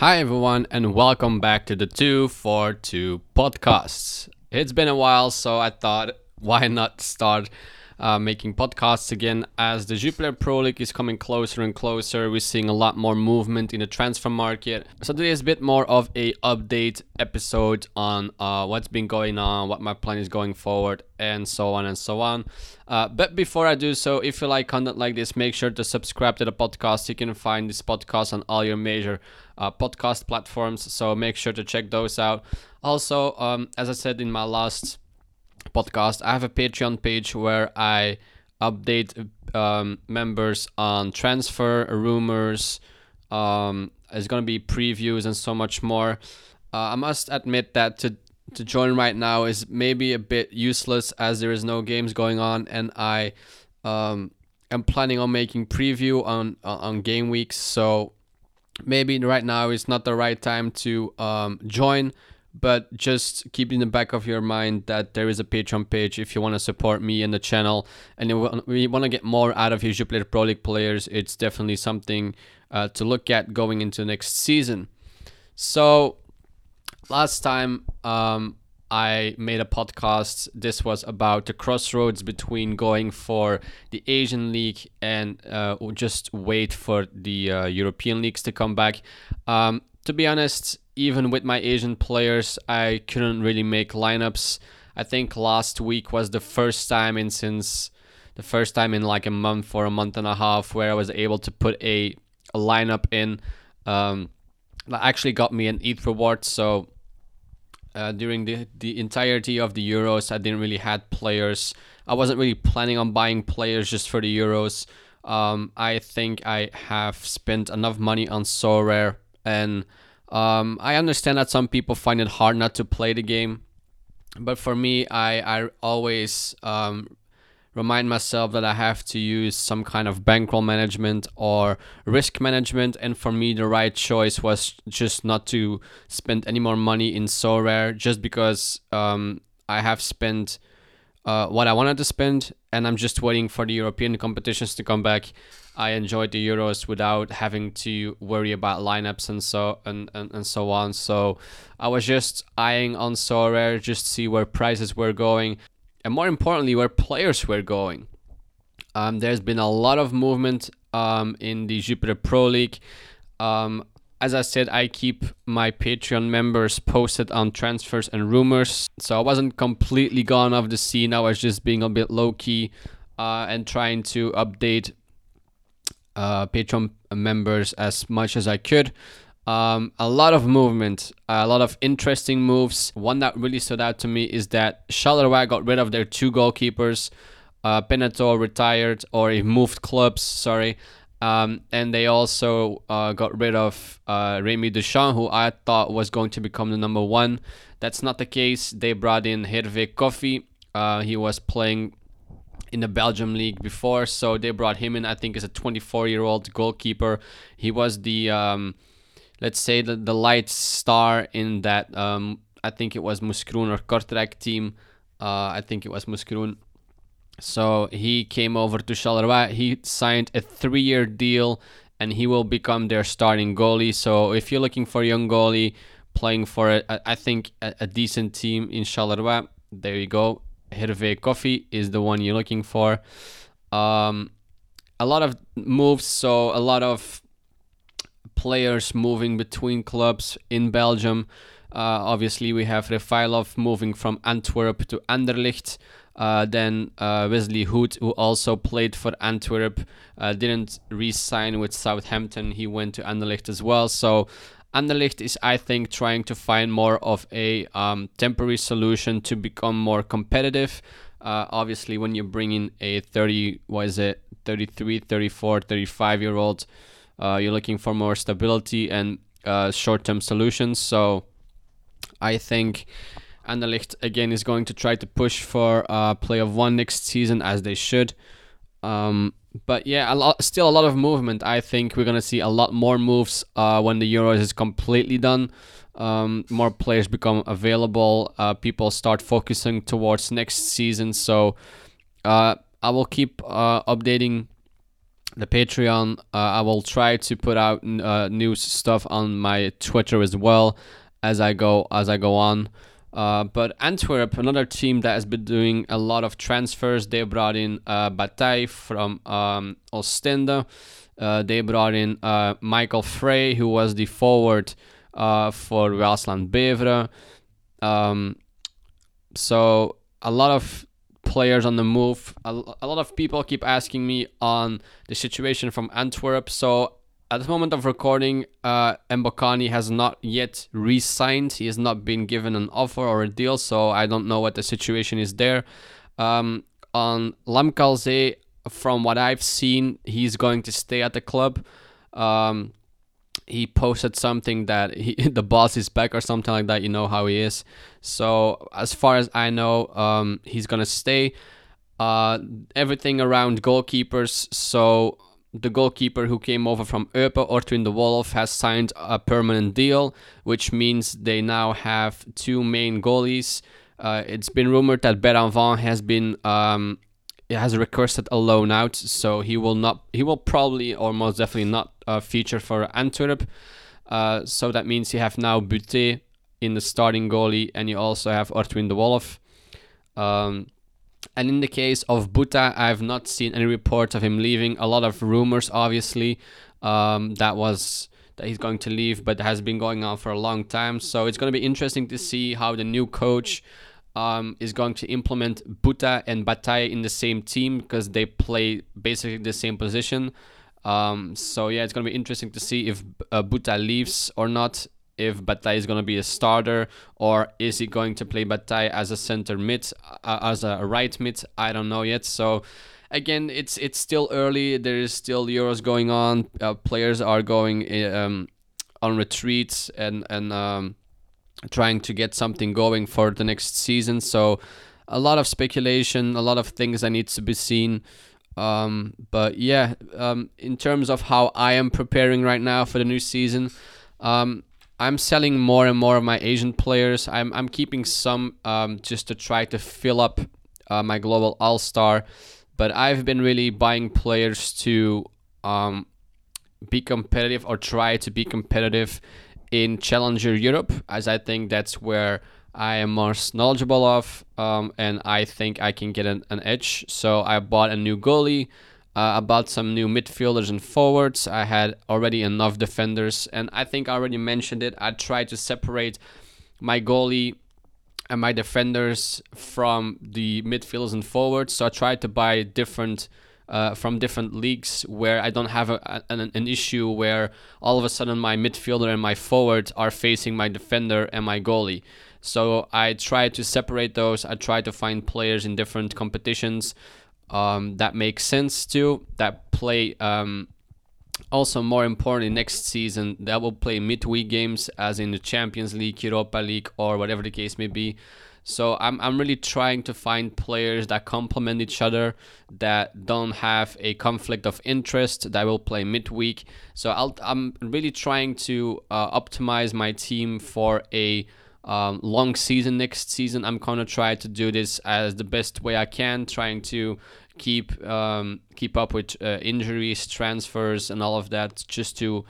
Hi, everyone, and welcome back to the 242 podcasts. It's been a while, so I thought, why not start uh, making podcasts again as the Jupiler Pro League is coming closer and closer. We're seeing a lot more movement in the transfer market. So today is a bit more of a update episode on uh, what's been going on, what my plan is going forward, and so on and so on. Uh, but before I do so, if you like content like this, make sure to subscribe to the podcast. You can find this podcast on all your major uh, podcast platforms, so make sure to check those out. Also, um, as I said in my last podcast, I have a Patreon page where I update um, members on transfer rumors. Um, there's gonna be previews and so much more. Uh, I must admit that to to join right now is maybe a bit useless as there is no games going on, and I um, am planning on making preview on on game weeks. So maybe right now is not the right time to um, join but just keep in the back of your mind that there is a Patreon page if you want to support me and the channel and we want to get more out of your Jupiler Pro League players. It's definitely something uh, to look at going into next season. So last time um, I made a podcast. This was about the crossroads between going for the Asian League and uh, just wait for the uh, European leagues to come back. Um, to be honest, even with my Asian players, I couldn't really make lineups. I think last week was the first time in since the first time in like a month or a month and a half where I was able to put a, a lineup in. Um, that actually got me an ETH reward. So uh, during the the entirety of the Euros, I didn't really had players. I wasn't really planning on buying players just for the Euros. Um, I think I have spent enough money on Sorare and um, I understand that some people find it hard not to play the game, but for me, I I always um, remind myself that I have to use some kind of bankroll management or risk management. And for me, the right choice was just not to spend any more money in Sorare, just because um, I have spent uh, what I wanted to spend, and I'm just waiting for the European competitions to come back. I enjoyed the Euros without having to worry about lineups and so and, and, and so on. So I was just eyeing on Sorare just to see where prices were going and more importantly where players were going. Um, there's been a lot of movement um, in the Jupiler Pro League. Um, as I said, I keep my Patreon members posted on transfers and rumors. So I wasn't completely gone off the scene. I was just being a bit low key uh, and trying to update uh, Patreon members as much as I could. Um, a lot of movement, a lot of interesting moves. One that really stood out to me is that Charleroi got rid of their two goalkeepers. Uh, retired, or he moved clubs, sorry. Um, and they also uh, got rid of uh, Rémy Descamps, who I thought was going to become the number one. That's not the case. They brought in Hervé Koffi. Uh, he was playing in the Belgium league before, so they brought him in. I think as a 24 year old goalkeeper. He was the um, let's say the the light star in that. Um, I think it was Mouscron or Kortrijk team. Uh, I think it was Mouscron. So he came over to Charleroi. He signed a three-year deal, and he will become their starting goalie. So if you're looking for a young goalie playing for a, I think a, a decent team in Charleroi, there you go. Hervé Koffi is the one you're looking for. Um, a lot of moves, so a lot of players moving between clubs in Belgium. Uh, obviously, we have Refaelov moving from Antwerp to Anderlecht. Uh, then uh, Wesley Hoedt, who also played for Antwerp, uh, didn't re-sign with Southampton. He went to Anderlecht as well. So Anderlecht is, I think, trying to find more of a um, temporary solution to become more competitive. Uh, obviously, when you bring in a 30, what is it, 33, 34, 35 year old, uh, you're looking for more stability and uh, short term solutions. So I think Anderlecht, again, is going to try to push for uh, play of one next season as they should. Um, but yeah, a lot, still a lot of movement. I think we're gonna see a lot more moves uh, when the Euros is completely done. Um, more players become available. Uh, people start focusing towards next season. So uh, I will keep uh, updating the Patreon. Uh, I will try to put out uh, news stuff on my Twitter as well as I go as I go on. Uh, but Antwerp, another team that has been doing a lot of transfers, they brought in uh, Bataille from um, Ostende. Uh, they brought in uh, Michael Frey, who was the forward uh, for Waasland Beveren. Um, so a lot of players on the move. A, a lot of people keep asking me on the situation from Antwerp. So at the moment of recording, uh, Mbokani has not yet re-signed. He has not been given an offer or a deal, so I don't know what the situation is there. Um, on Lamkel Zé, from what I've seen, he's going to stay at the club. Um, he posted something that he, the boss is back or something like that. You know how he is. So as far as I know, um, he's gonna stay. Uh, everything around goalkeepers. So the goalkeeper who came over from Eupen, Ortwin de Wolf, has signed a permanent deal, which means they now have two main goalies. Uh, it's been rumored that Beiranvand has been um, has requested a loan out, so he will not. He will probably or most definitely not uh, feature for Antwerp. Uh, so that means you have now Butez in the starting goalie, and you also have Ortwin de Wolf. Um, and in the case of Buta, I've not seen any reports of him leaving. A lot of rumors, obviously, um, that was that he's going to leave, but has been going on for a long time. So it's going to be interesting to see how the new coach um, is going to implement Buta and Bataille in the same team because they play basically the same position. Um, so yeah, it's going to be interesting to see if uh, Buta leaves or not if Bataille is going to be a starter or is he going to play Bataille as a center mid, uh, as a right mid? I don't know yet. So again, it's it's still early. There is still Euros going on. Uh, players are going um, on retreats and and um, trying to get something going for the next season. So a lot of speculation, a lot of things that needs to be seen. Um, but yeah, um, in terms of how I am preparing right now for the new season, um, I'm selling more and more of my Asian players. I'm I'm keeping some um, just to try to fill up uh, my global all star, but I've been really buying players to um, be competitive or try to be competitive in Challenger Europe, as I think that's where I am most knowledgeable of, um, and I think I can get an, an edge. So I bought a new goalie. Uh, about some new midfielders and forwards. I had already enough defenders, and I think I already mentioned it. I tried to separate my goalie and my defenders from the midfielders and forwards. So I tried to buy different. Uh, from different leagues where I don't have a, an, an issue where all of a sudden my midfielder and my forward are facing my defender and my goalie. So I try to separate those. I try to find players in different competitions um, that makes sense too. That play um, also more importantly next season that will play midweek games as in the Champions League, Europa League, or whatever the case may be. So I'm I'm really trying to find players that complement each other that don't have a conflict of interest that will play midweek. So I'll, I'm really trying to uh, optimize my team for a um, long season next season. I'm gonna try to do this as the best way I can, trying to keep um, keep up with uh, injuries, transfers, and all of that, just to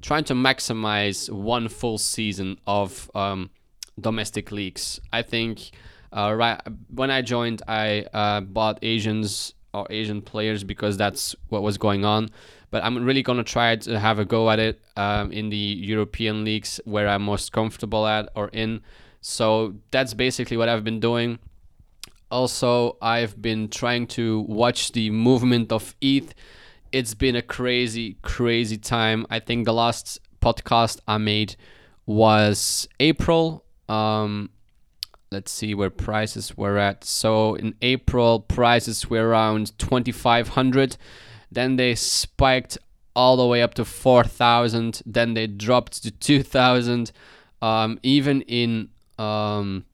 trying to maximize one full season of um, domestic leagues. I think uh, right when I joined, I uh, bought Asians or Asian players because that's what was going on but I'm really gonna try to have a go at it um, in the European leagues where I'm most comfortable at or in. So that's basically what I've been doing. Also, I've been trying to watch the movement of ETH. It's been a crazy, crazy time. I think the last podcast I made was April. Um, let's see where prices were at. So in April, prices were around 2500 then they spiked all the way up to 4,000. Then they dropped to 2,000. Um, even in um,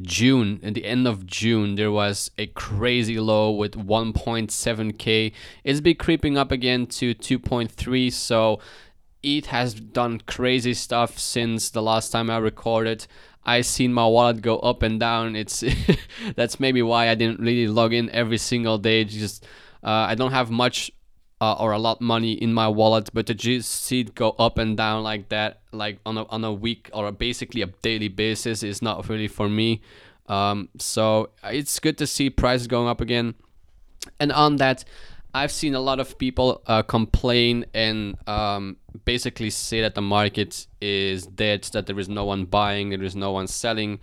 June, at the end of June, there was a crazy low with 1.7k. It's been creeping up again to 2.3. So it has done crazy stuff since the last time I recorded. I seen my wallet go up and down. It's that's maybe why I didn't really log in every single day. Just uh, I don't have much uh, or a lot money in my wallet, but to just see it go up and down like that, like on a on a week or a basically a daily basis, is not really for me. Um, so it's good to see prices going up again. And on that, I've seen a lot of people uh, complain and um, basically say that the market is dead, that there is no one buying, there is no one selling.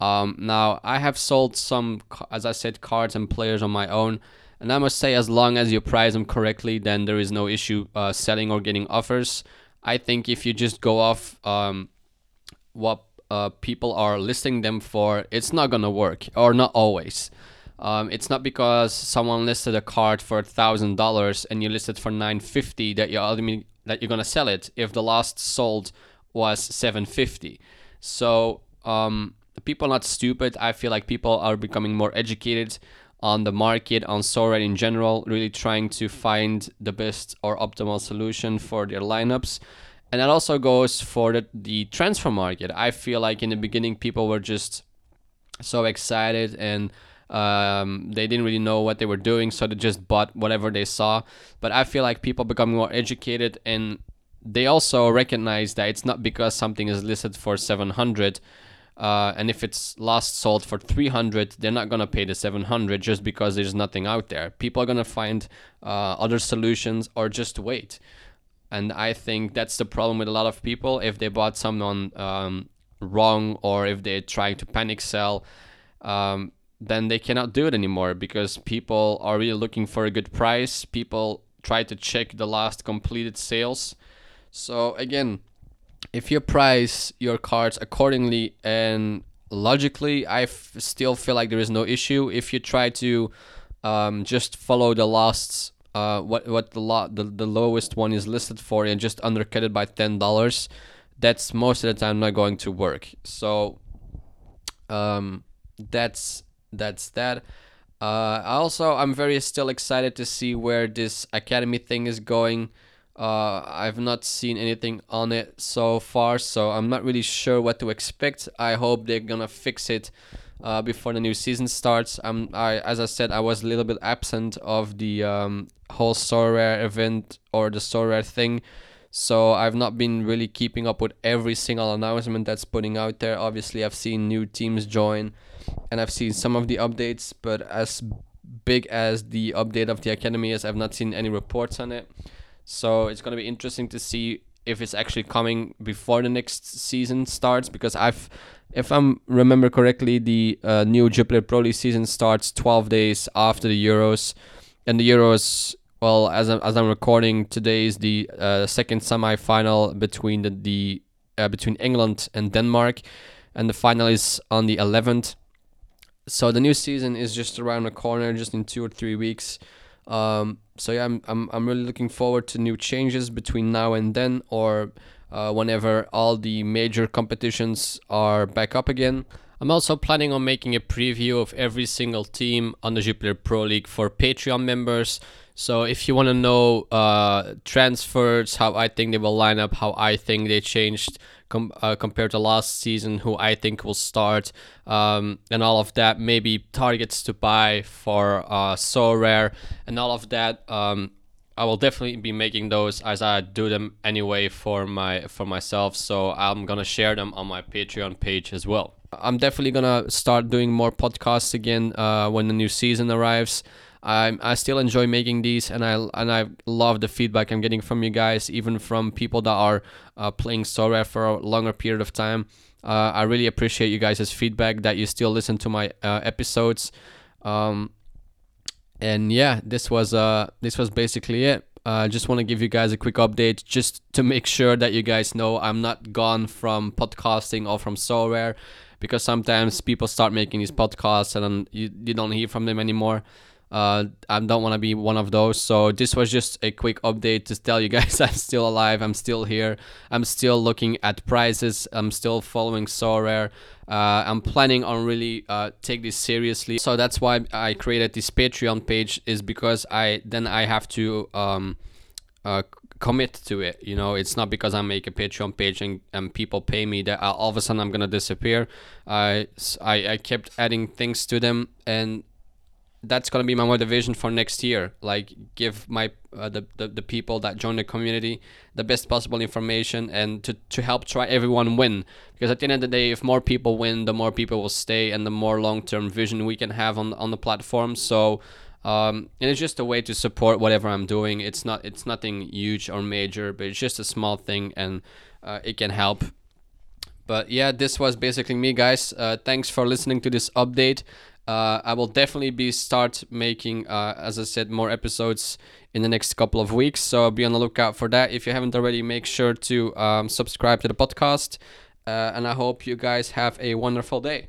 Um, now, I have sold some, as I said, cards and players on my own. And I must say, as long as you price them correctly, then there is no issue uh, selling or getting offers. I think if you just go off um, what uh, people are listing them for, it's not gonna work, or not always. Um, it's not because someone listed a card for thousand dollars and you listed for nine fifty that you're that you're gonna sell it. If the last sold was seven fifty, so um, people are not stupid. I feel like people are becoming more educated on the market, on Sorare in general, really trying to find the best or optimal solution for their lineups. And that also goes for the, the transfer market. I feel like in the beginning, people were just so excited and um, they didn't really know what they were doing, so they just bought whatever they saw. But I feel like people become more educated and they also recognize that it's not because something is listed for 700 uh, and if it's last sold for 300 they're not going to pay the 700 just because there's nothing out there people are going to find uh, other solutions or just wait and i think that's the problem with a lot of people if they bought someone um, wrong or if they're trying to panic sell um, then they cannot do it anymore because people are really looking for a good price. People try to check the last completed sales. So again, if you price your cards accordingly and logically, I f- still feel like there is no issue. If you try to um, just follow the last uh, what what the, lo- the the lowest one is listed for and just undercut it by ten dollars, that's most of the time not going to work. So um, that's that's that. Uh, also, I'm very still excited to see where this academy thing is going. Uh, I've not seen anything on it so far, so I'm not really sure what to expect. I hope they're gonna fix it uh, before the new season starts. I'm, I, as I said, I was a little bit absent of the um, whole Sorare event or the Sorare thing, so I've not been really keeping up with every single announcement that's putting out there. Obviously, I've seen new teams join and I've seen some of the updates, but as big as the update of the academy is, I've not seen any reports on it. So it's gonna be interesting to see if it's actually coming before the next season starts because I've if I'm remember correctly, the uh, new Jupiler Pro League season starts 12 days after the Euros, and the Euros, well, as I'm, as I'm recording today, is the uh, second semi-final between the, the uh, between England and Denmark, and the final is on the 11th so the new season is just around the corner, just in two or three weeks. Um, so yeah, I'm, I'm I'm really looking forward to new changes between now and then, or uh, whenever all the major competitions are back up again. I'm also planning on making a preview of every single team on the Jupiler Pro League for Patreon members. So if you want to know uh, transfers, how I think they will line up, how I think they changed com- uh, compared to last season, who I think will start, um, and all of that. Maybe targets to buy for uh, Sorare, and all of that. Um, I will definitely be making those as I do them anyway for my for myself. So I'm gonna share them on my Patreon page as well. I'm definitely gonna start doing more podcasts again uh, when the new season arrives. I I still enjoy making these, and I and I love the feedback I'm getting from you guys, even from people that are uh, playing Sorare for a longer period of time. Uh, I really appreciate you guys' feedback that you still listen to my uh, episodes. Um, and yeah, this was uh this was basically it. I uh, just want to give you guys a quick update just to make sure that you guys know I'm not gone from podcasting or from Sorare because sometimes people start making these podcasts and you, you don't hear from them anymore. Uh, I don't want to be one of those. So this was just a quick update to tell you guys I'm still alive. I'm still here. I'm still looking at prices. I'm still following Sorare. Uh, I'm planning on really uh, take this seriously. So that's why I created this Patreon page is because I then I have to um, uh, commit to it. You know, it's not because I make a Patreon page and, and people pay me that all of a sudden I'm gonna disappear. I, I I kept adding things to them and that's gonna be my motivation for next year. Like give my uh, the, the the people that join the community the best possible information and to to help try everyone win. Because at the end of the day, if more people win, the more people will stay, and the more long term vision we can have on on the platform. So. Um, and it's just a way to support whatever I'm doing. It's not it's nothing huge or major, but it's just a small thing, and uh, it can help but yeah this was basically me guys uh, thanks for listening to this update uh, i will definitely be start making uh, as i said more episodes in the next couple of weeks. So be on the lookout for that. If you haven't already make sure to um, subscribe to the podcast. Uh, and i hope you guys have a wonderful day